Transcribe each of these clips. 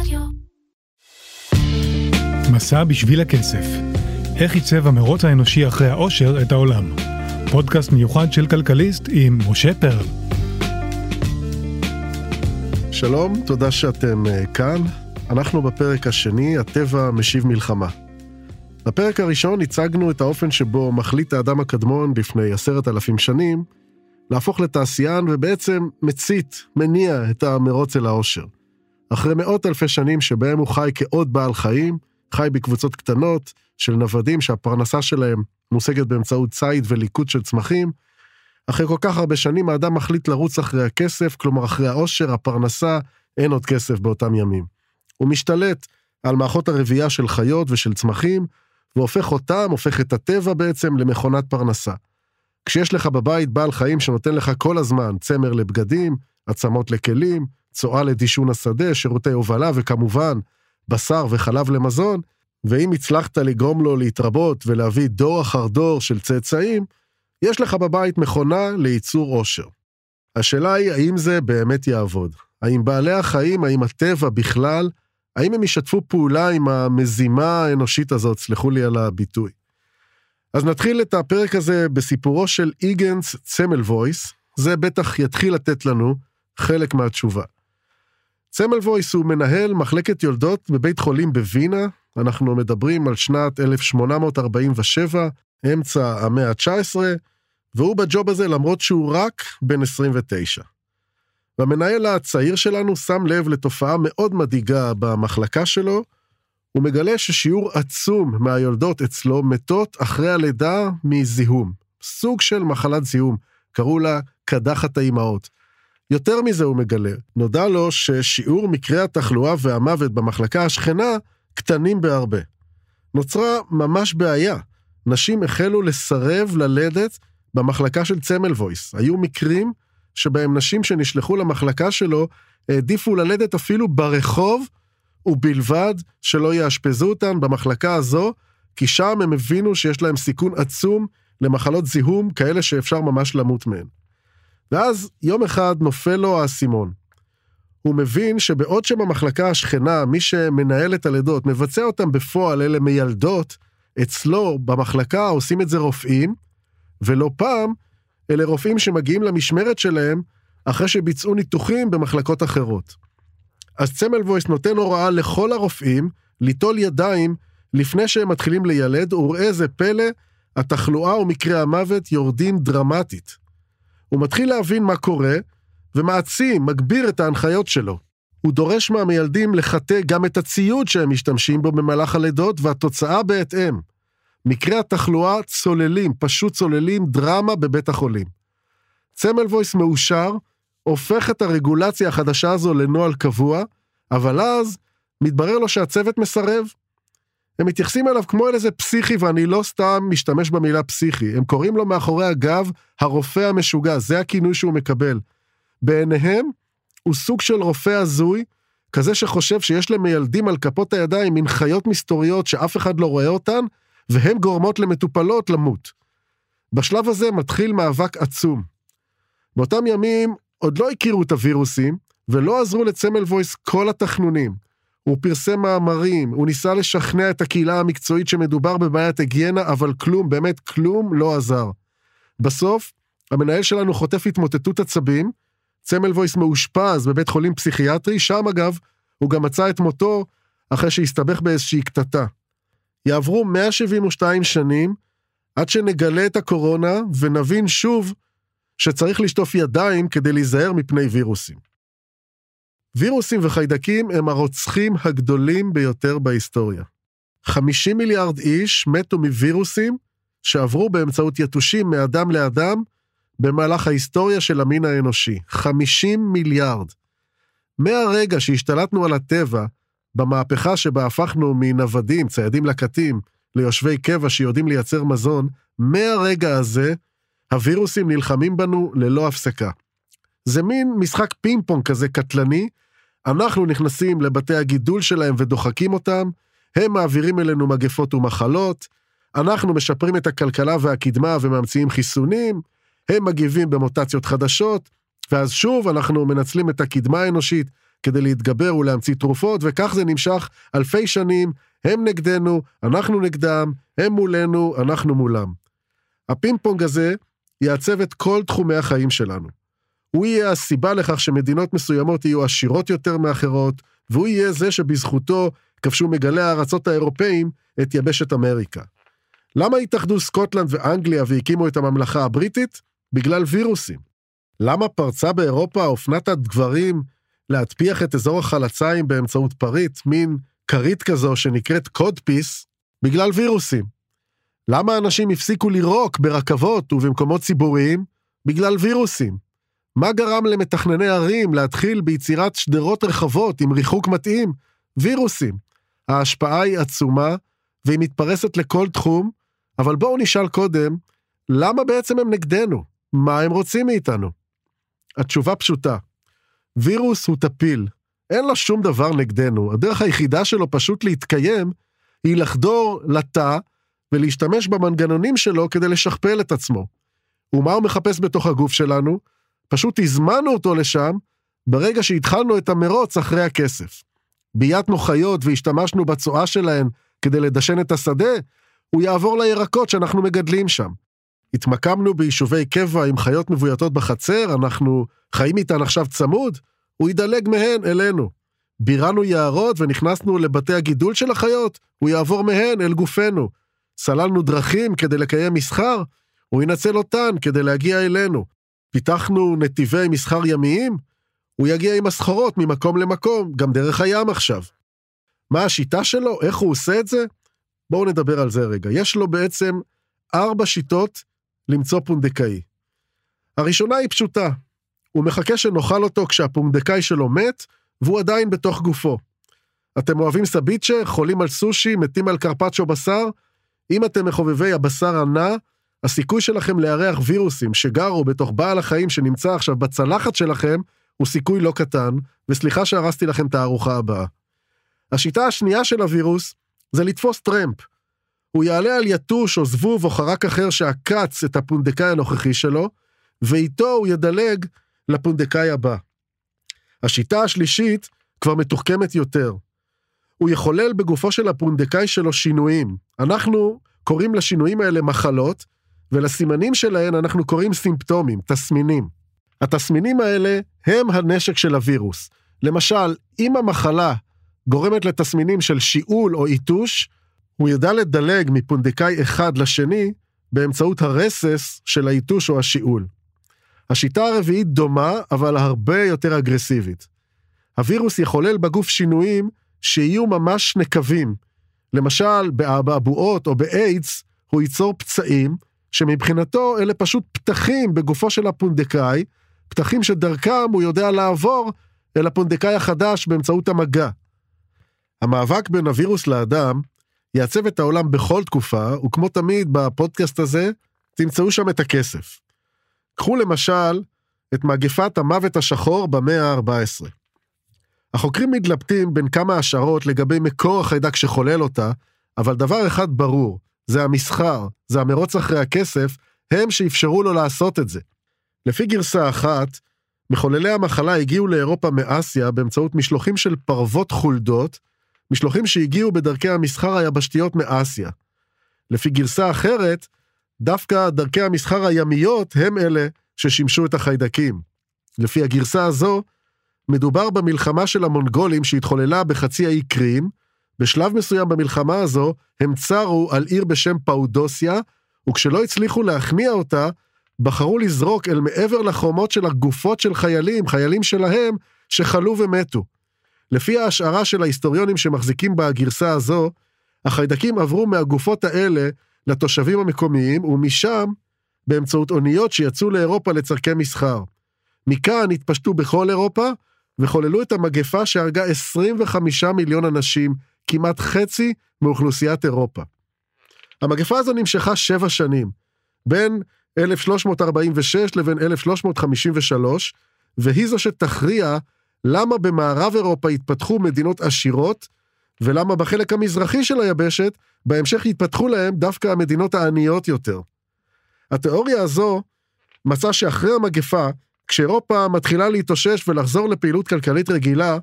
רדיו. מסע בשביל הכסף. איך עיצב המרוץ האנושי אחרי העושר את העולם. פודקאסט מיוחד של כלכליסט עם משה פרל. שלום, תודה שאתם אה, כאן. אנחנו בפרק השני, הטבע משיב מלחמה. בפרק הראשון הצגנו את האופן שבו מחליט האדם הקדמון לפני עשרת אלפים שנים להפוך לתעשיין ובעצם מצית, מניע את המרוץ אל העושר. אחרי מאות אלפי שנים שבהם הוא חי כעוד בעל חיים, חי בקבוצות קטנות של נוודים שהפרנסה שלהם מושגת באמצעות ציד וליקוט של צמחים, אחרי כל כך הרבה שנים האדם מחליט לרוץ אחרי הכסף, כלומר אחרי העושר, הפרנסה, אין עוד כסף באותם ימים. הוא משתלט על מערכות הרבייה של חיות ושל צמחים, והופך אותם, הופך את הטבע בעצם, למכונת פרנסה. כשיש לך בבית בעל חיים שנותן לך כל הזמן צמר לבגדים, עצמות לכלים, צואה לדישון השדה, שירותי הובלה וכמובן בשר וחלב למזון, ואם הצלחת לגרום לו להתרבות ולהביא דור אחר דור של צאצאים, יש לך בבית מכונה לייצור עושר. השאלה היא האם זה באמת יעבוד. האם בעלי החיים, האם הטבע בכלל, האם הם ישתפו פעולה עם המזימה האנושית הזאת, סלחו לי על הביטוי. אז נתחיל את הפרק הזה בסיפורו של איגנס צמל וויס, זה בטח יתחיל לתת לנו חלק מהתשובה. צמל וויס הוא מנהל מחלקת יולדות בבית חולים בווינה, אנחנו מדברים על שנת 1847, אמצע המאה ה-19, והוא בג'וב הזה למרות שהוא רק בן 29. והמנהל הצעיר שלנו שם לב לתופעה מאוד מדאיגה במחלקה שלו, הוא מגלה ששיעור עצום מהיולדות אצלו מתות אחרי הלידה מזיהום. סוג של מחלת זיהום, קראו לה קדחת האימהות. יותר מזה הוא מגלה, נודע לו ששיעור מקרי התחלואה והמוות במחלקה השכנה קטנים בהרבה. נוצרה ממש בעיה. נשים החלו לסרב ללדת במחלקה של צמל וויס. היו מקרים שבהם נשים שנשלחו למחלקה שלו העדיפו ללדת אפילו ברחוב, ובלבד שלא יאשפזו אותן במחלקה הזו, כי שם הם הבינו שיש להם סיכון עצום למחלות זיהום, כאלה שאפשר ממש למות מהן. ואז יום אחד נופל לו האסימון. הוא מבין שבעוד שבמחלקה השכנה, מי שמנהל את הלידות, מבצע אותם בפועל, אלה מיילדות, אצלו במחלקה עושים את זה רופאים, ולא פעם, אלה רופאים שמגיעים למשמרת שלהם אחרי שביצעו ניתוחים במחלקות אחרות. אז צמל וויס נותן הוראה לכל הרופאים ליטול ידיים לפני שהם מתחילים לילד, וראה זה פלא, התחלואה ומקרי המוות יורדים דרמטית. הוא מתחיל להבין מה קורה, ומעצים, מגביר את ההנחיות שלו. הוא דורש מהמיילדים לחטא גם את הציוד שהם משתמשים בו במהלך הלידות, והתוצאה בהתאם. מקרי התחלואה צוללים, פשוט צוללים דרמה בבית החולים. צמל וויס מאושר, הופך את הרגולציה החדשה הזו לנוהל קבוע, אבל אז מתברר לו שהצוות מסרב. הם מתייחסים אליו כמו אל איזה פסיכי, ואני לא סתם משתמש במילה פסיכי, הם קוראים לו מאחורי הגב הרופא המשוגע, זה הכינוי שהוא מקבל. בעיניהם הוא סוג של רופא הזוי, כזה שחושב שיש למיילדים על כפות הידיים מין חיות מסתוריות שאף אחד לא רואה אותן, והן גורמות למטופלות למות. בשלב הזה מתחיל מאבק עצום. באותם ימים עוד לא הכירו את הווירוסים, ולא עזרו לצמל וויס כל התחנונים. הוא פרסם מאמרים, הוא ניסה לשכנע את הקהילה המקצועית שמדובר בבעיית היגיינה, אבל כלום, באמת כלום לא עזר. בסוף, המנהל שלנו חוטף התמוטטות עצבים, צמל וויס מאושפז בבית חולים פסיכיאטרי, שם אגב, הוא גם מצא את מותו אחרי שהסתבך באיזושהי קטטה. יעברו 172 שנים עד שנגלה את הקורונה ונבין שוב שצריך לשטוף ידיים כדי להיזהר מפני וירוסים. וירוסים וחיידקים הם הרוצחים הגדולים ביותר בהיסטוריה. 50 מיליארד איש מתו מווירוסים שעברו באמצעות יתושים מאדם לאדם במהלך ההיסטוריה של המין האנושי. 50 מיליארד. מהרגע שהשתלטנו על הטבע, במהפכה שבה הפכנו מנוודים, ציידים לקטים, ליושבי קבע שיודעים לייצר מזון, מהרגע הזה הווירוסים נלחמים בנו ללא הפסקה. זה מין משחק פינג פונג כזה קטלני, אנחנו נכנסים לבתי הגידול שלהם ודוחקים אותם, הם מעבירים אלינו מגפות ומחלות, אנחנו משפרים את הכלכלה והקדמה וממציאים חיסונים, הם מגיבים במוטציות חדשות, ואז שוב אנחנו מנצלים את הקדמה האנושית כדי להתגבר ולהמציא תרופות, וכך זה נמשך אלפי שנים, הם נגדנו, אנחנו נגדם, הם מולנו, אנחנו מולם. הפינג פונג הזה יעצב את כל תחומי החיים שלנו. הוא יהיה הסיבה לכך שמדינות מסוימות יהיו עשירות יותר מאחרות, והוא יהיה זה שבזכותו כבשו מגלי הארצות האירופאים את יבשת אמריקה. למה התאחדו סקוטלנד ואנגליה והקימו את הממלכה הבריטית? בגלל וירוסים. למה פרצה באירופה אופנת הדגברים להטפיח את אזור החלציים באמצעות פריט, מין כרית כזו שנקראת קודפיס? בגלל וירוסים. למה אנשים הפסיקו לירוק ברכבות ובמקומות ציבוריים? בגלל וירוסים. מה גרם למתכנני ערים להתחיל ביצירת שדרות רחבות עם ריחוק מתאים? וירוסים. ההשפעה היא עצומה, והיא מתפרסת לכל תחום, אבל בואו נשאל קודם, למה בעצם הם נגדנו? מה הם רוצים מאיתנו? התשובה פשוטה. וירוס הוא טפיל, אין לו שום דבר נגדנו, הדרך היחידה שלו פשוט להתקיים, היא לחדור לתא ולהשתמש במנגנונים שלו כדי לשכפל את עצמו. ומה הוא מחפש בתוך הגוף שלנו? פשוט הזמנו אותו לשם ברגע שהתחלנו את המרוץ אחרי הכסף. בייתנו חיות והשתמשנו בצואה שלהן כדי לדשן את השדה, הוא יעבור לירקות שאנחנו מגדלים שם. התמקמנו ביישובי קבע עם חיות מבויתות בחצר, אנחנו חיים איתן עכשיו צמוד, הוא ידלג מהן אלינו. בירנו יערות ונכנסנו לבתי הגידול של החיות, הוא יעבור מהן אל גופנו. סללנו דרכים כדי לקיים מסחר, הוא ינצל אותן כדי להגיע אלינו. פיתחנו נתיבי מסחר ימיים, הוא יגיע עם הסחורות ממקום למקום, גם דרך הים עכשיו. מה השיטה שלו? איך הוא עושה את זה? בואו נדבר על זה רגע. יש לו בעצם ארבע שיטות למצוא פונדקאי. הראשונה היא פשוטה, הוא מחכה שנאכל אותו כשהפונדקאי שלו מת, והוא עדיין בתוך גופו. אתם אוהבים סביצ'ה, חולים על סושי, מתים על קרפצ'ו בשר? אם אתם מחובבי הבשר הנע, הסיכוי שלכם לארח וירוסים שגרו בתוך בעל החיים שנמצא עכשיו בצלחת שלכם, הוא סיכוי לא קטן, וסליחה שהרסתי לכם את הארוחה הבאה. השיטה השנייה של הווירוס זה לתפוס טרמפ. הוא יעלה על יתוש או זבוב או חרק אחר שעקץ את הפונדקאי הנוכחי שלו, ואיתו הוא ידלג לפונדקאי הבא. השיטה השלישית כבר מתוחכמת יותר. הוא יחולל בגופו של הפונדקאי שלו שינויים. אנחנו קוראים לשינויים האלה מחלות, ולסימנים שלהן אנחנו קוראים סימפטומים, תסמינים. התסמינים האלה הם הנשק של הווירוס. למשל, אם המחלה גורמת לתסמינים של שיעול או עיטוש, הוא ידע לדלג מפונדקאי אחד לשני באמצעות הרסס של העיטוש או השיעול. השיטה הרביעית דומה, אבל הרבה יותר אגרסיבית. הווירוס יחולל בגוף שינויים שיהיו ממש נקבים. למשל, באבעבועות או באיידס, הוא ייצור פצעים, שמבחינתו אלה פשוט פתחים בגופו של הפונדקאי, פתחים שדרכם הוא יודע לעבור אל הפונדקאי החדש באמצעות המגע. המאבק בין הווירוס לאדם יעצב את העולם בכל תקופה, וכמו תמיד בפודקאסט הזה, תמצאו שם את הכסף. קחו למשל את מגפת המוות השחור במאה ה-14. החוקרים מתלבטים בין כמה השערות לגבי מקור החיידק שחולל אותה, אבל דבר אחד ברור, זה המסחר, זה המרוץ אחרי הכסף, הם שאפשרו לו לעשות את זה. לפי גרסה אחת, מחוללי המחלה הגיעו לאירופה מאסיה באמצעות משלוחים של פרוות חולדות, משלוחים שהגיעו בדרכי המסחר היבשתיות מאסיה. לפי גרסה אחרת, דווקא דרכי המסחר הימיות הם אלה ששימשו את החיידקים. לפי הגרסה הזו, מדובר במלחמה של המונגולים שהתחוללה בחצי האי קרים, בשלב מסוים במלחמה הזו הם צרו על עיר בשם פאודוסיה, וכשלא הצליחו להכניע אותה, בחרו לזרוק אל מעבר לחומות של הגופות של חיילים, חיילים שלהם, שחלו ומתו. לפי ההשערה של ההיסטוריונים שמחזיקים בגרסה הזו, החיידקים עברו מהגופות האלה לתושבים המקומיים, ומשם, באמצעות אוניות שיצאו לאירופה לצורכי מסחר. מכאן התפשטו בכל אירופה, וחוללו את המגפה שהרגה 25 מיליון אנשים, כמעט חצי מאוכלוסיית אירופה. המגפה הזו נמשכה שבע שנים, בין 1346 לבין 1353, והיא זו שתכריע למה במערב אירופה התפתחו מדינות עשירות, ולמה בחלק המזרחי של היבשת, בהמשך יתפתחו להם דווקא המדינות העניות יותר. התיאוריה הזו מצאה שאחרי המגפה, כשאירופה מתחילה להתאושש ולחזור לפעילות כלכלית רגילה,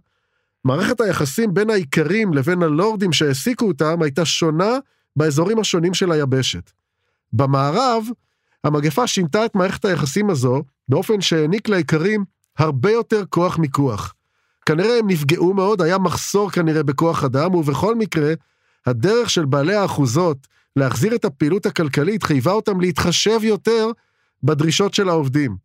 מערכת היחסים בין האיכרים לבין הלורדים שהעסיקו אותם הייתה שונה באזורים השונים של היבשת. במערב, המגפה שינתה את מערכת היחסים הזו באופן שהעניק לאיכרים הרבה יותר כוח מיקוח. כנראה הם נפגעו מאוד, היה מחסור כנראה בכוח אדם, ובכל מקרה, הדרך של בעלי האחוזות להחזיר את הפעילות הכלכלית חייבה אותם להתחשב יותר בדרישות של העובדים.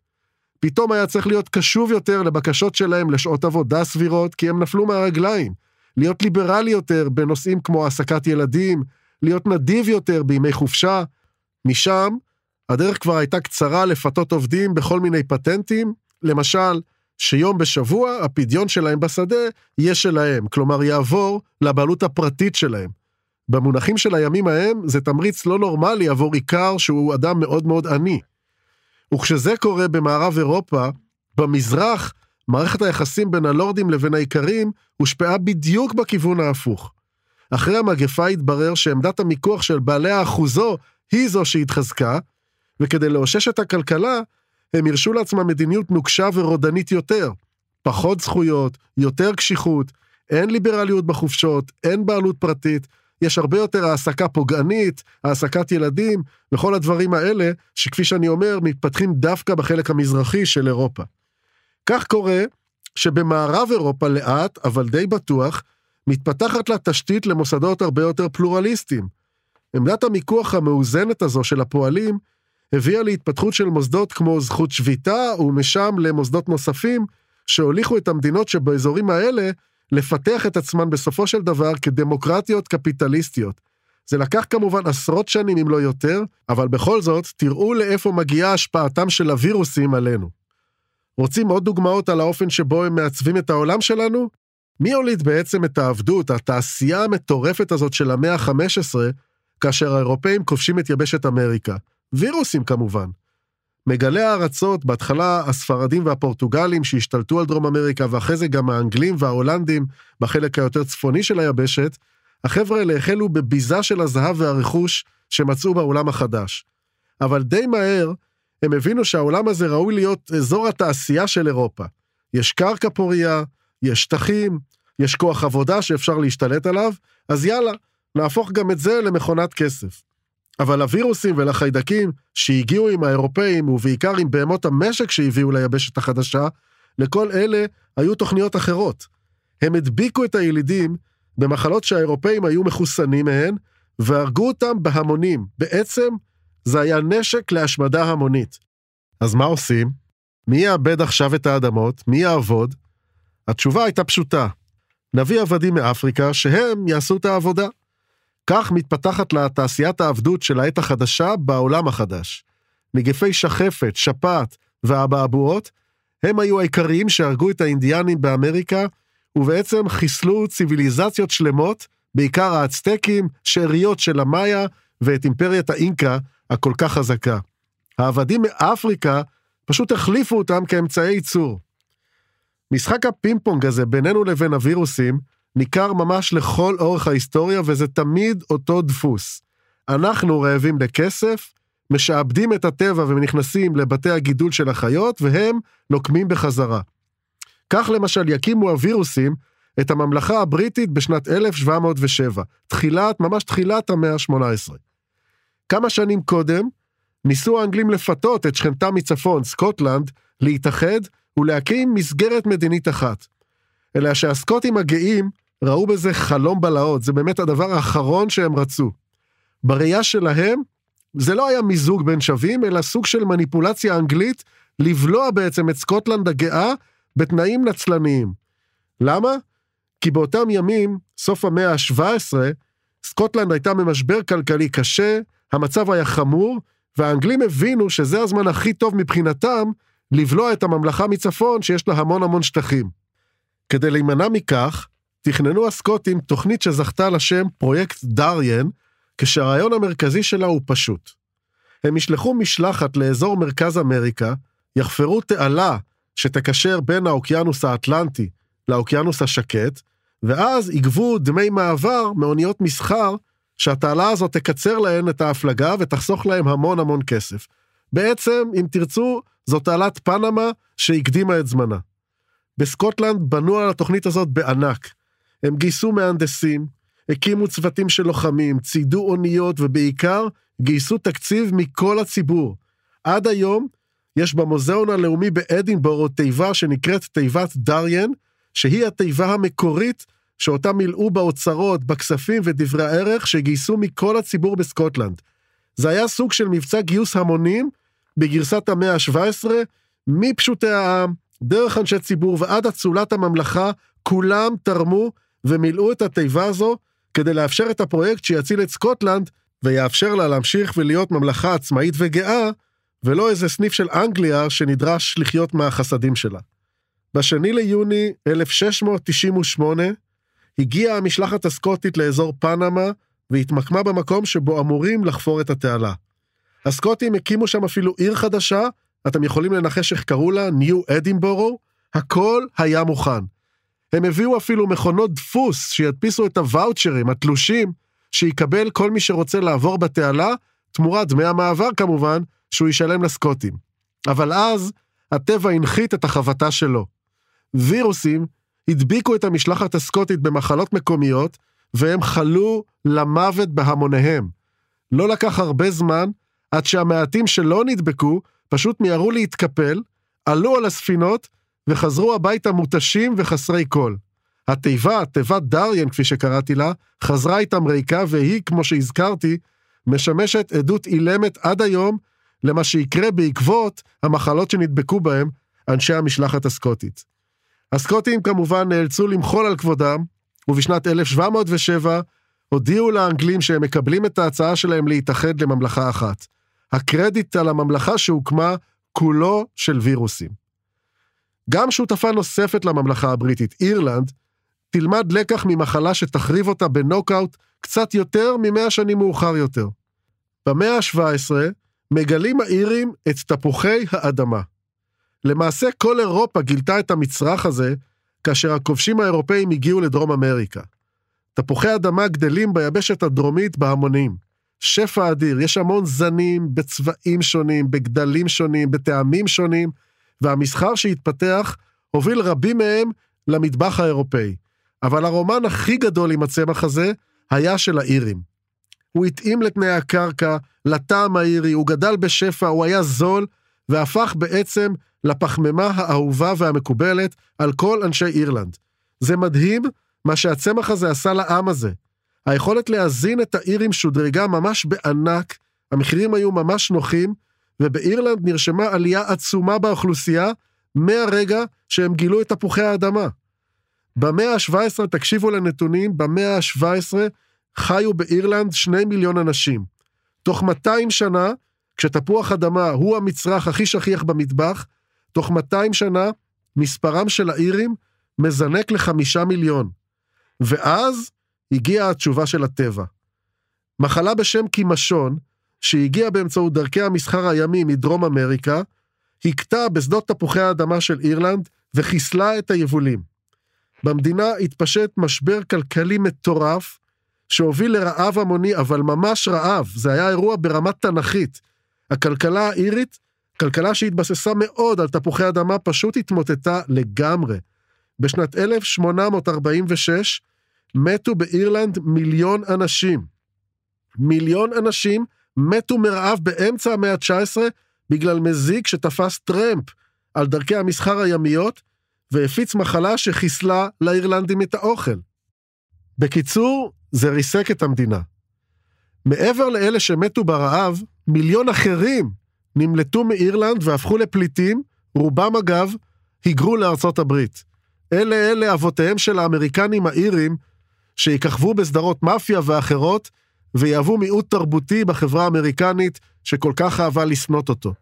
פתאום היה צריך להיות קשוב יותר לבקשות שלהם לשעות עבודה סבירות, כי הם נפלו מהרגליים. להיות ליברלי יותר בנושאים כמו העסקת ילדים, להיות נדיב יותר בימי חופשה. משם, הדרך כבר הייתה קצרה לפתות עובדים בכל מיני פטנטים, למשל, שיום בשבוע הפדיון שלהם בשדה יהיה שלהם, כלומר יעבור לבעלות הפרטית שלהם. במונחים של הימים ההם זה תמריץ לא נורמלי עבור עיקר שהוא אדם מאוד מאוד עני. וכשזה קורה במערב אירופה, במזרח, מערכת היחסים בין הלורדים לבין האיכרים הושפעה בדיוק בכיוון ההפוך. אחרי המגפה התברר שעמדת המיקוח של בעלי האחוזו היא זו שהתחזקה, וכדי לאושש את הכלכלה, הם הרשו לעצמם מדיניות נוקשה ורודנית יותר. פחות זכויות, יותר קשיחות, אין ליברליות בחופשות, אין בעלות פרטית, יש הרבה יותר העסקה פוגענית, העסקת ילדים, וכל הדברים האלה, שכפי שאני אומר, מתפתחים דווקא בחלק המזרחי של אירופה. כך קורה שבמערב אירופה לאט, אבל די בטוח, מתפתחת לה תשתית למוסדות הרבה יותר פלורליסטיים. עמדת המיקוח המאוזנת הזו של הפועלים הביאה להתפתחות של מוסדות כמו זכות שביתה, ומשם למוסדות נוספים, שהוליכו את המדינות שבאזורים האלה לפתח את עצמן בסופו של דבר כדמוקרטיות קפיטליסטיות. זה לקח כמובן עשרות שנים אם לא יותר, אבל בכל זאת, תראו לאיפה מגיעה השפעתם של הווירוסים עלינו. רוצים עוד דוגמאות על האופן שבו הם מעצבים את העולם שלנו? מי הוליד בעצם את העבדות, התעשייה המטורפת הזאת של המאה ה-15, כאשר האירופאים כובשים את יבשת אמריקה? וירוסים כמובן. מגלי הארצות, בהתחלה הספרדים והפורטוגלים שהשתלטו על דרום אמריקה, ואחרי זה גם האנגלים וההולנדים בחלק היותר צפוני של היבשת, החבר'ה האלה החלו בביזה של הזהב והרכוש שמצאו בעולם החדש. אבל די מהר, הם הבינו שהעולם הזה ראוי להיות אזור התעשייה של אירופה. יש קרקע פוריה, יש שטחים, יש כוח עבודה שאפשר להשתלט עליו, אז יאללה, נהפוך גם את זה למכונת כסף. אבל לווירוסים ולחיידקים שהגיעו עם האירופאים, ובעיקר עם בהמות המשק שהביאו ליבשת החדשה, לכל אלה היו תוכניות אחרות. הם הדביקו את הילידים במחלות שהאירופאים היו מחוסנים מהן, והרגו אותם בהמונים. בעצם, זה היה נשק להשמדה המונית. אז מה עושים? מי יאבד עכשיו את האדמות? מי יעבוד? התשובה הייתה פשוטה. נביא עבדים מאפריקה שהם יעשו את העבודה. כך מתפתחת לה תעשיית העבדות של העת החדשה בעולם החדש. מגפי שחפת, שפעת והאבעבועות הם היו העיקריים שהרגו את האינדיאנים באמריקה, ובעצם חיסלו ציוויליזציות שלמות, בעיקר האצטקים, שאריות של המאיה ואת אימפריית האינקה הכל כך חזקה. העבדים מאפריקה פשוט החליפו אותם כאמצעי ייצור. משחק הפינג פונג הזה בינינו לבין הווירוסים ניכר ממש לכל אורך ההיסטוריה, וזה תמיד אותו דפוס. אנחנו רעבים לכסף, משעבדים את הטבע ונכנסים לבתי הגידול של החיות, והם נוקמים בחזרה. כך למשל יקימו הווירוסים את הממלכה הבריטית בשנת 1707, תחילת, ממש תחילת המאה ה-18. כמה שנים קודם, ניסו האנגלים לפתות את שכנתם מצפון, סקוטלנד, להתאחד ולהקים מסגרת מדינית אחת. אלא שהסקוטים הגאים ראו בזה חלום בלהות, זה באמת הדבר האחרון שהם רצו. בראייה שלהם, זה לא היה מיזוג בין שווים, אלא סוג של מניפולציה אנגלית, לבלוע בעצם את סקוטלנד הגאה בתנאים נצלניים. למה? כי באותם ימים, סוף המאה ה-17, סקוטלנד הייתה במשבר כלכלי קשה, המצב היה חמור, והאנגלים הבינו שזה הזמן הכי טוב מבחינתם לבלוע את הממלכה מצפון שיש לה המון המון שטחים. כדי להימנע מכך, תכננו הסקוטים תוכנית שזכתה לשם פרויקט דריאן, כשהרעיון המרכזי שלה הוא פשוט. הם ישלחו משלחת לאזור מרכז אמריקה, יחפרו תעלה שתקשר בין האוקיינוס האטלנטי לאוקיינוס השקט, ואז יגבו דמי מעבר מאוניות מסחר, שהתעלה הזאת תקצר להן את ההפלגה ותחסוך להם המון המון כסף. בעצם, אם תרצו, זו תעלת פנמה שהקדימה את זמנה. בסקוטלנד בנו על התוכנית הזאת בענק. הם גייסו מהנדסים, הקימו צוותים של לוחמים, ציידו אוניות ובעיקר גייסו תקציב מכל הציבור. עד היום יש במוזיאון הלאומי באדינבורו תיבה שנקראת תיבת דריאן, שהיא התיבה המקורית שאותה מילאו באוצרות, בכספים ודברי הערך שגייסו מכל הציבור בסקוטלנד. זה היה סוג של מבצע גיוס המונים בגרסת המאה ה-17, מפשוטי העם, דרך אנשי ציבור ועד אצולת הממלכה, כולם תרמו ומילאו את התיבה הזו כדי לאפשר את הפרויקט שיציל את סקוטלנד ויאפשר לה להמשיך ולהיות ממלכה עצמאית וגאה, ולא איזה סניף של אנגליה שנדרש לחיות מהחסדים שלה. בשני ליוני 1698 הגיעה המשלחת הסקוטית לאזור פנמה והתמקמה במקום שבו אמורים לחפור את התעלה. הסקוטים הקימו שם אפילו עיר חדשה, אתם יכולים לנחש איך קראו לה, ניו אדינבורו, הכל היה מוכן. הם הביאו אפילו מכונות דפוס שידפיסו את הוואוצ'רים, התלושים, שיקבל כל מי שרוצה לעבור בתעלה, תמורת דמי המעבר כמובן, שהוא ישלם לסקוטים. אבל אז, הטבע הנחית את החבטה שלו. וירוסים הדביקו את המשלחת הסקוטית במחלות מקומיות, והם חלו למוות בהמוניהם. לא לקח הרבה זמן, עד שהמעטים שלא נדבקו, פשוט מיהרו להתקפל, עלו על הספינות, וחזרו הביתה מותשים וחסרי כל. התיבה, תיבת דריאן, כפי שקראתי לה, חזרה איתם ריקה, והיא, כמו שהזכרתי, משמשת עדות אילמת עד היום למה שיקרה בעקבות המחלות שנדבקו בהם אנשי המשלחת הסקוטית. הסקוטים כמובן נאלצו למחול על כבודם, ובשנת 1707 הודיעו לאנגלים שהם מקבלים את ההצעה שלהם להתאחד לממלכה אחת. הקרדיט על הממלכה שהוקמה כולו של וירוסים. גם שותפה נוספת לממלכה הבריטית, אירלנד, תלמד לקח ממחלה שתחריב אותה בנוקאוט קצת יותר ממאה שנים מאוחר יותר. במאה ה-17 מגלים האירים את תפוחי האדמה. למעשה כל אירופה גילתה את המצרך הזה כאשר הכובשים האירופאים הגיעו לדרום אמריקה. תפוחי אדמה גדלים ביבשת הדרומית בהמונים. שפע אדיר, יש המון זנים בצבעים שונים, בגדלים שונים, בטעמים שונים, והמסחר שהתפתח הוביל רבים מהם למטבח האירופאי. אבל הרומן הכי גדול עם הצמח הזה היה של האירים. הוא התאים לתנאי הקרקע, לטעם האירי, הוא גדל בשפע, הוא היה זול, והפך בעצם לפחמימה האהובה והמקובלת על כל אנשי אירלנד. זה מדהים מה שהצמח הזה עשה לעם הזה. היכולת להזין את האירים שודרגה ממש בענק, המחירים היו ממש נוחים, ובאירלנד נרשמה עלייה עצומה באוכלוסייה מהרגע שהם גילו את תפוחי האדמה. במאה ה-17, תקשיבו לנתונים, במאה ה-17 חיו באירלנד שני מיליון אנשים. תוך 200 שנה, כשתפוח אדמה הוא המצרך הכי שכיח במטבח, תוך 200 שנה מספרם של האירים מזנק לחמישה מיליון. ואז הגיעה התשובה של הטבע. מחלה בשם קימשון, שהגיעה באמצעות דרכי המסחר הימי מדרום אמריקה, הכתה בשדות תפוחי האדמה של אירלנד וחיסלה את היבולים. במדינה התפשט משבר כלכלי מטורף, שהוביל לרעב המוני, אבל ממש רעב, זה היה אירוע ברמה תנכית. הכלכלה האירית, כלכלה שהתבססה מאוד על תפוחי אדמה, פשוט התמוטטה לגמרי. בשנת 1846 מתו באירלנד מיליון אנשים. מיליון אנשים מתו מרעב באמצע המאה ה-19 בגלל מזיק שתפס טרמפ על דרכי המסחר הימיות והפיץ מחלה שחיסלה לאירלנדים את האוכל. בקיצור, זה ריסק את המדינה. מעבר לאלה שמתו ברעב, מיליון אחרים נמלטו מאירלנד והפכו לפליטים, רובם אגב, היגרו לארצות הברית. אלה אלה אבותיהם של האמריקנים האירים, שיככבו בסדרות מאפיה ואחרות, ויהוו מיעוט תרבותי בחברה האמריקנית שכל כך אהבה לשנות אותו.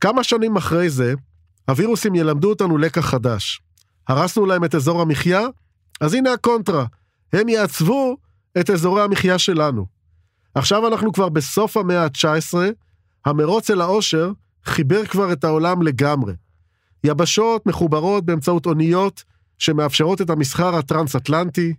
כמה שנים אחרי זה, הווירוסים ילמדו אותנו לקח חדש. הרסנו להם את אזור המחיה, אז הנה הקונטרה, הם יעצבו את אזורי המחיה שלנו. עכשיו אנחנו כבר בסוף המאה ה-19, המרוץ אל העושר חיבר כבר את העולם לגמרי. יבשות מחוברות באמצעות אוניות שמאפשרות את המסחר הטרנס-אטלנטי,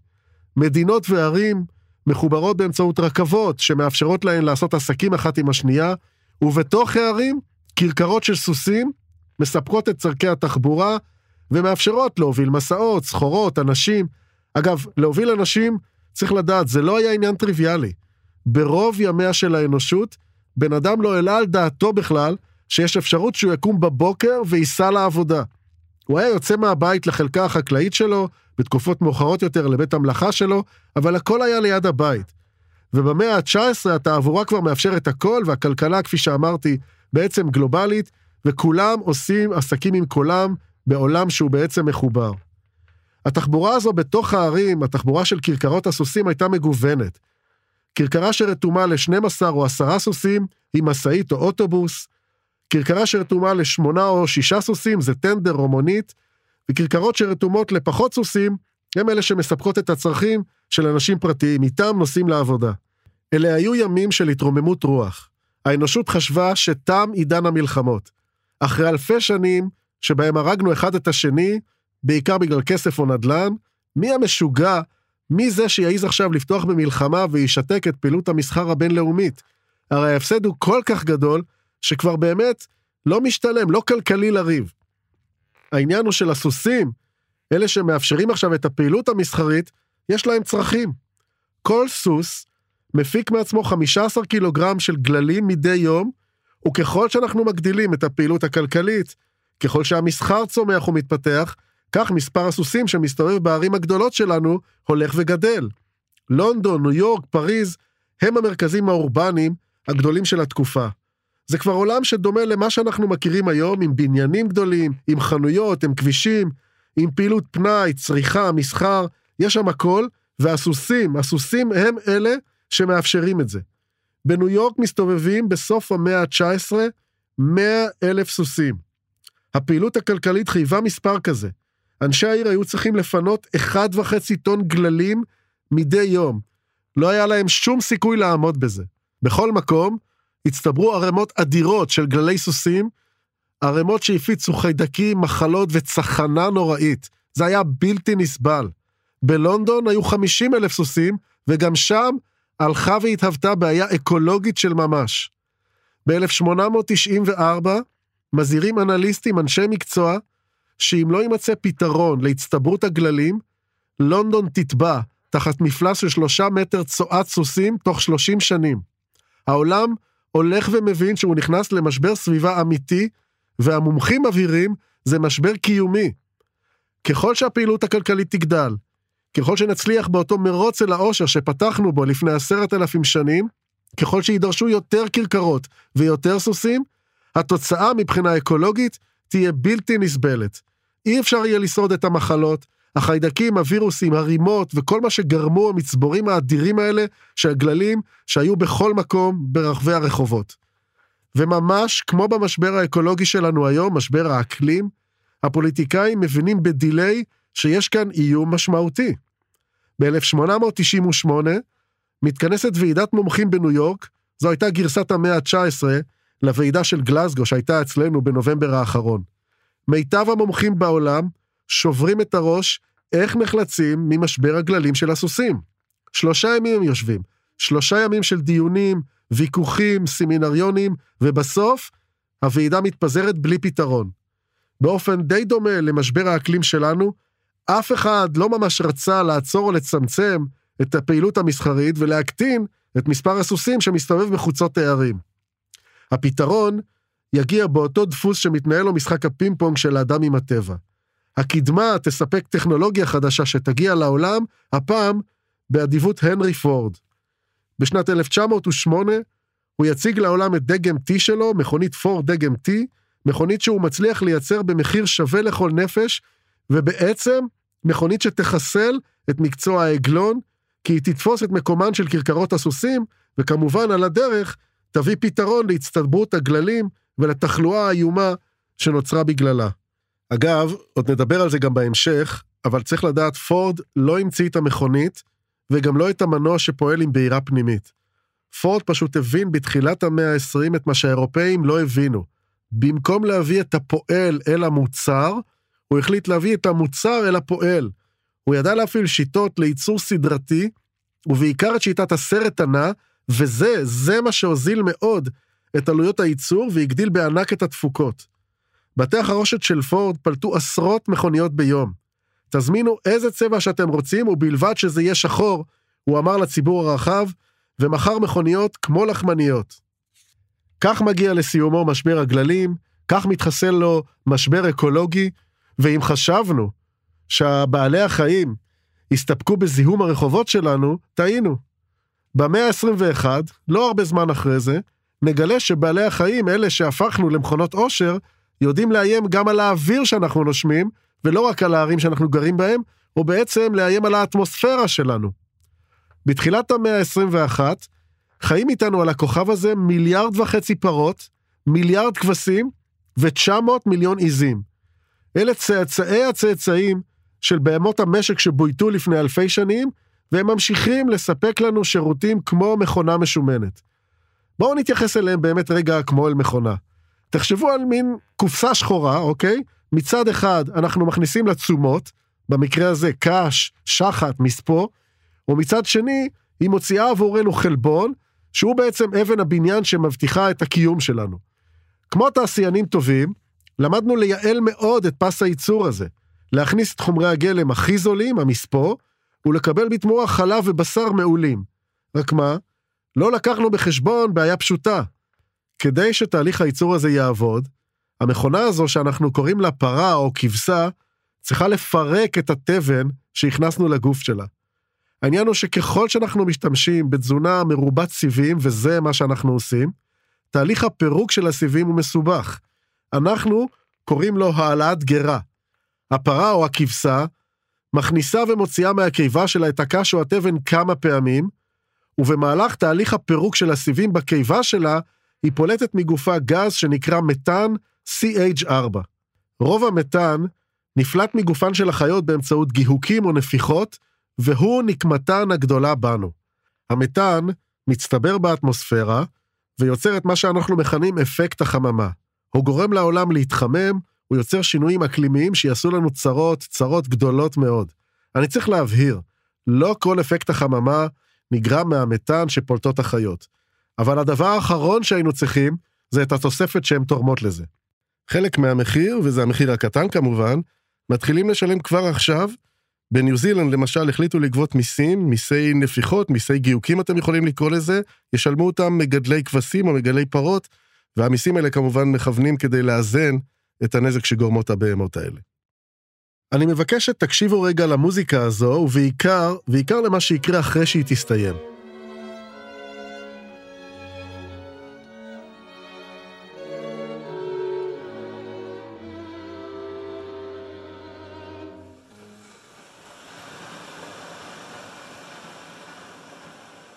מדינות וערים מחוברות באמצעות רכבות שמאפשרות להן לעשות עסקים אחת עם השנייה, ובתוך הערים, כרכרות של סוסים מספקות את צורכי התחבורה ומאפשרות להוביל מסעות, סחורות, אנשים. אגב, להוביל אנשים, צריך לדעת, זה לא היה עניין טריוויאלי. ברוב ימיה של האנושות, בן אדם לא העלה על דעתו בכלל שיש אפשרות שהוא יקום בבוקר וייסע לעבודה. הוא היה יוצא מהבית לחלקה החקלאית שלו, בתקופות מאוחרות יותר לבית המלאכה שלו, אבל הכל היה ליד הבית. ובמאה ה-19 התעבורה כבר מאפשרת הכל, והכלכלה, כפי שאמרתי, בעצם גלובלית, וכולם עושים עסקים עם כולם בעולם שהוא בעצם מחובר. התחבורה הזו בתוך הערים, התחבורה של כרכרות הסוסים הייתה מגוונת. כרכרה שרתומה ל-12 או 10 סוסים היא משאית או אוטובוס, כרכרה שרתומה לשמונה או שישה סוסים זה טנדר או מונית, וכרכרות שרתומות לפחות סוסים הם אלה שמספקות את הצרכים של אנשים פרטיים, איתם נוסעים לעבודה. אלה היו ימים של התרוממות רוח. האנושות חשבה שתם עידן המלחמות. אחרי אלפי שנים שבהם הרגנו אחד את השני, בעיקר בגלל כסף או נדל"ן, מי המשוגע, מי זה שיעז עכשיו לפתוח במלחמה וישתק את פעילות המסחר הבינלאומית? הרי ההפסד הוא כל כך גדול, שכבר באמת לא משתלם, לא כלכלי לריב. העניין הוא של הסוסים, אלה שמאפשרים עכשיו את הפעילות המסחרית, יש להם צרכים. כל סוס מפיק מעצמו 15 קילוגרם של גללים מדי יום, וככל שאנחנו מגדילים את הפעילות הכלכלית, ככל שהמסחר צומח ומתפתח, כך מספר הסוסים שמסתובב בערים הגדולות שלנו הולך וגדל. לונדון, ניו יורק, פריז, הם המרכזים האורבניים הגדולים של התקופה. זה כבר עולם שדומה למה שאנחנו מכירים היום, עם בניינים גדולים, עם חנויות, עם כבישים, עם פעילות פנאי, צריכה, מסחר, יש שם הכל, והסוסים, הסוסים הם אלה שמאפשרים את זה. בניו יורק מסתובבים בסוף המאה ה-19 100 אלף סוסים. הפעילות הכלכלית חייבה מספר כזה. אנשי העיר היו צריכים לפנות 1.5 טון גללים מדי יום. לא היה להם שום סיכוי לעמוד בזה. בכל מקום, הצטברו ערימות אדירות של גללי סוסים, ערימות שהפיצו חיידקים, מחלות וצחנה נוראית. זה היה בלתי נסבל. בלונדון היו 50 אלף סוסים, וגם שם הלכה והתהוותה בעיה אקולוגית של ממש. ב-1894 מזהירים אנליסטים, אנשי מקצוע, שאם לא יימצא פתרון להצטברות הגללים, לונדון תטבע תחת מפלס של שלושה מטר צואת סוסים תוך 30 שנים. העולם הולך ומבין שהוא נכנס למשבר סביבה אמיתי, והמומחים מבהירים, זה משבר קיומי. ככל שהפעילות הכלכלית תגדל, ככל שנצליח באותו מרוץ אל העושר שפתחנו בו לפני עשרת אלפים שנים, ככל שידרשו יותר כרכרות ויותר סוסים, התוצאה מבחינה אקולוגית תהיה בלתי נסבלת. אי אפשר יהיה לשרוד את המחלות, החיידקים, הווירוסים, הרימות וכל מה שגרמו המצבורים האדירים האלה של הגללים שהיו בכל מקום ברחבי הרחובות. וממש כמו במשבר האקולוגי שלנו היום, משבר האקלים, הפוליטיקאים מבינים בדיליי שיש כאן איום משמעותי. ב-1898 מתכנסת ועידת מומחים בניו יורק, זו הייתה גרסת המאה ה-19 לוועידה של גלסגו שהייתה אצלנו בנובמבר האחרון. מיטב המומחים בעולם שוברים את הראש איך נחלצים ממשבר הגללים של הסוסים. שלושה ימים הם יושבים, שלושה ימים של דיונים, ויכוחים, סמינריונים, ובסוף הוועידה מתפזרת בלי פתרון. באופן די דומה למשבר האקלים שלנו, אף אחד לא ממש רצה לעצור או לצמצם את הפעילות המסחרית ולהקטין את מספר הסוסים שמסתובב בחוצות הערים. הפתרון יגיע באותו דפוס שמתנהל לו משחק הפינג פונג של האדם עם הטבע. הקדמה תספק טכנולוגיה חדשה שתגיע לעולם, הפעם באדיבות הנרי פורד. בשנת 1908 הוא יציג לעולם את דגם T שלו, מכונית פורד דגם T, מכונית שהוא מצליח לייצר במחיר שווה לכל נפש, ובעצם מכונית שתחסל את מקצוע העגלון, כי היא תתפוס את מקומן של כרכרות הסוסים, וכמובן על הדרך תביא פתרון להצטברות הגללים ולתחלואה האיומה שנוצרה בגללה. אגב, עוד נדבר על זה גם בהמשך, אבל צריך לדעת, פורד לא המציא את המכונית, וגם לא את המנוע שפועל עם בעירה פנימית. פורד פשוט הבין בתחילת המאה ה-20 את מה שהאירופאים לא הבינו. במקום להביא את הפועל אל המוצר, הוא החליט להביא את המוצר אל הפועל. הוא ידע להפעיל שיטות לייצור סדרתי, ובעיקר את שיטת הסרט הנע, וזה, זה מה שהוזיל מאוד את עלויות הייצור והגדיל בענק את התפוקות. בתי החרושת של פורד פלטו עשרות מכוניות ביום. תזמינו איזה צבע שאתם רוצים, ובלבד שזה יהיה שחור, הוא אמר לציבור הרחב, ומכר מכוניות כמו לחמניות. כך מגיע לסיומו משבר הגללים, כך מתחסל לו משבר אקולוגי, ואם חשבנו שהבעלי החיים הסתפקו בזיהום הרחובות שלנו, טעינו. במאה ה-21, לא הרבה זמן אחרי זה, נגלה שבעלי החיים, אלה שהפכנו למכונות עושר, יודעים לאיים גם על האוויר שאנחנו נושמים, ולא רק על הערים שאנחנו גרים בהם, או בעצם לאיים על האטמוספירה שלנו. בתחילת המאה ה-21, חיים איתנו על הכוכב הזה מיליארד וחצי פרות, מיליארד כבשים ו-900 מיליון עיזים. אלה צאצאי הצאצאים של בהמות המשק שבויתו לפני אלפי שנים, והם ממשיכים לספק לנו שירותים כמו מכונה משומנת. בואו נתייחס אליהם באמת רגע כמו אל מכונה. תחשבו על מין קופסה שחורה, אוקיי? מצד אחד אנחנו מכניסים לה תשומות, במקרה הזה קש, שחת, מספוא, ומצד שני היא מוציאה עבורנו חלבון, שהוא בעצם אבן הבניין שמבטיחה את הקיום שלנו. כמו תעשיינים טובים, למדנו לייעל מאוד את פס הייצור הזה, להכניס את חומרי הגלם הכי זולים, המספוא, ולקבל בתמורה חלב ובשר מעולים. רק מה? לא לקחנו בחשבון בעיה פשוטה. כדי שתהליך הייצור הזה יעבוד, המכונה הזו שאנחנו קוראים לה פרה או כבשה, צריכה לפרק את התבן שהכנסנו לגוף שלה. העניין הוא שככל שאנחנו משתמשים בתזונה מרובת סיבים, וזה מה שאנחנו עושים, תהליך הפירוק של הסיבים הוא מסובך. אנחנו קוראים לו העלאת גרה. הפרה או הכבשה מכניסה ומוציאה מהקיבה שלה את הקש או התבן כמה פעמים, ובמהלך תהליך הפירוק של הסיבים בקיבה שלה, היא פולטת מגופה גז שנקרא מתאן CH4. רוב המתאן נפלט מגופן של החיות באמצעות גיהוקים או נפיחות, והוא נקמתן הגדולה בנו. המתאן מצטבר באטמוספירה, ויוצר את מה שאנחנו מכנים אפקט החממה. הוא גורם לעולם להתחמם, הוא יוצר שינויים אקלימיים שיעשו לנו צרות, צרות גדולות מאוד. אני צריך להבהיר, לא כל אפקט החממה נגרם מהמתאן שפולטות החיות. אבל הדבר האחרון שהיינו צריכים, זה את התוספת שהן תורמות לזה. חלק מהמחיר, וזה המחיר הקטן כמובן, מתחילים לשלם כבר עכשיו. בניו זילנד למשל החליטו לגבות מיסים, מיסי נפיחות, מיסי גיוקים אתם יכולים לקרוא לזה, ישלמו אותם מגדלי כבשים או מגדלי פרות, והמיסים האלה כמובן מכוונים כדי לאזן את הנזק שגורמות הבהמות האלה. אני מבקש שתקשיבו רגע למוזיקה הזו, ובעיקר, בעיקר למה שיקרה אחרי שהיא תסתיים.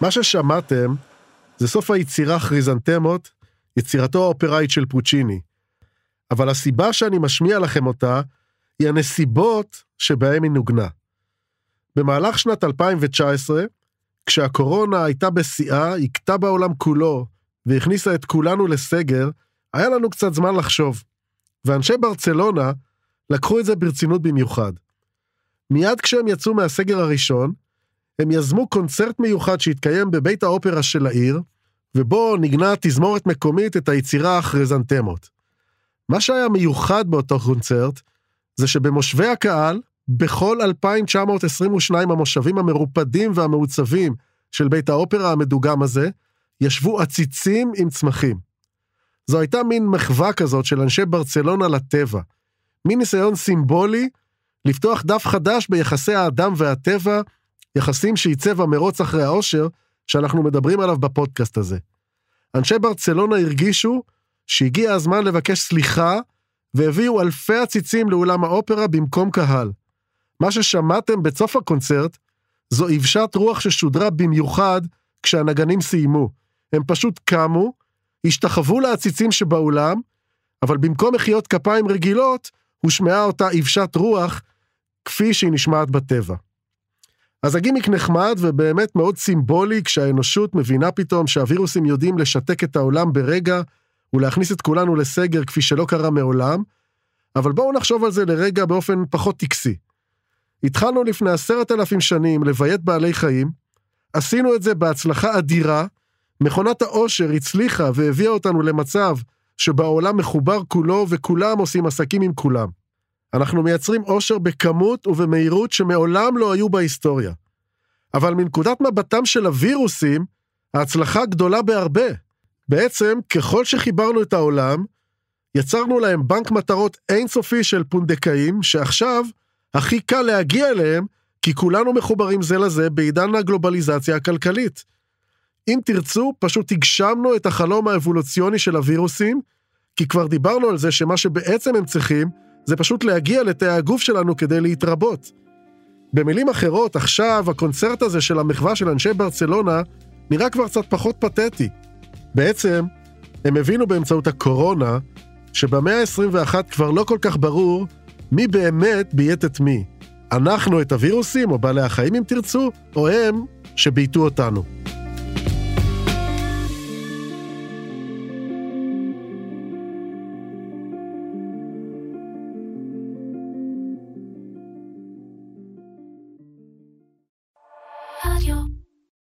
מה ששמעתם זה סוף היצירה כריזנטמות, יצירתו האופראית של פוצ'יני. אבל הסיבה שאני משמיע לכם אותה, היא הנסיבות שבהן היא נוגנה. במהלך שנת 2019, כשהקורונה הייתה בשיאה, הכתה בעולם כולו, והכניסה את כולנו לסגר, היה לנו קצת זמן לחשוב. ואנשי ברצלונה לקחו את זה ברצינות במיוחד. מיד כשהם יצאו מהסגר הראשון, הם יזמו קונצרט מיוחד שהתקיים בבית האופרה של העיר, ובו נגנה תזמורת מקומית את היצירה הכרזנטמות. מה שהיה מיוחד באותו קונצרט, זה שבמושבי הקהל, בכל 2,922 המושבים המרופדים והמעוצבים של בית האופרה המדוגם הזה, ישבו עציצים עם צמחים. זו הייתה מין מחווה כזאת של אנשי ברצלונה לטבע. מין ניסיון סימבולי לפתוח דף חדש ביחסי האדם והטבע, יחסים שעיצב המרוץ אחרי האושר, שאנחנו מדברים עליו בפודקאסט הזה. אנשי ברצלונה הרגישו שהגיע הזמן לבקש סליחה, והביאו אלפי עציצים לאולם האופרה במקום קהל. מה ששמעתם בסוף הקונצרט, זו אבשת רוח ששודרה במיוחד כשהנגנים סיימו. הם פשוט קמו, השתחוו לעציצים שבאולם, אבל במקום מחיאות כפיים רגילות, הושמעה אותה אבשת רוח, כפי שהיא נשמעת בטבע. אז הגימיק נחמד ובאמת מאוד סימבולי כשהאנושות מבינה פתאום שהווירוסים יודעים לשתק את העולם ברגע ולהכניס את כולנו לסגר כפי שלא קרה מעולם, אבל בואו נחשוב על זה לרגע באופן פחות טקסי. התחלנו לפני עשרת אלפים שנים לביית בעלי חיים, עשינו את זה בהצלחה אדירה, מכונת העושר הצליחה והביאה אותנו למצב שבעולם מחובר כולו וכולם עושים עסקים עם כולם. אנחנו מייצרים עושר בכמות ובמהירות שמעולם לא היו בהיסטוריה. אבל מנקודת מבטם של הווירוסים, ההצלחה גדולה בהרבה. בעצם, ככל שחיברנו את העולם, יצרנו להם בנק מטרות אינסופי של פונדקאים, שעכשיו הכי קל להגיע אליהם, כי כולנו מחוברים זה לזה בעידן הגלובליזציה הכלכלית. אם תרצו, פשוט הגשמנו את החלום האבולוציוני של הווירוסים, כי כבר דיברנו על זה שמה שבעצם הם צריכים, זה פשוט להגיע לתאי הגוף שלנו כדי להתרבות. במילים אחרות, עכשיו הקונצרט הזה של המחווה של אנשי ברצלונה נראה כבר קצת פחות פתטי. בעצם, הם הבינו באמצעות הקורונה, שבמאה ה-21 כבר לא כל כך ברור מי באמת ביית את מי. אנחנו את הווירוסים, או בעלי החיים אם תרצו, או הם שבייתו אותנו.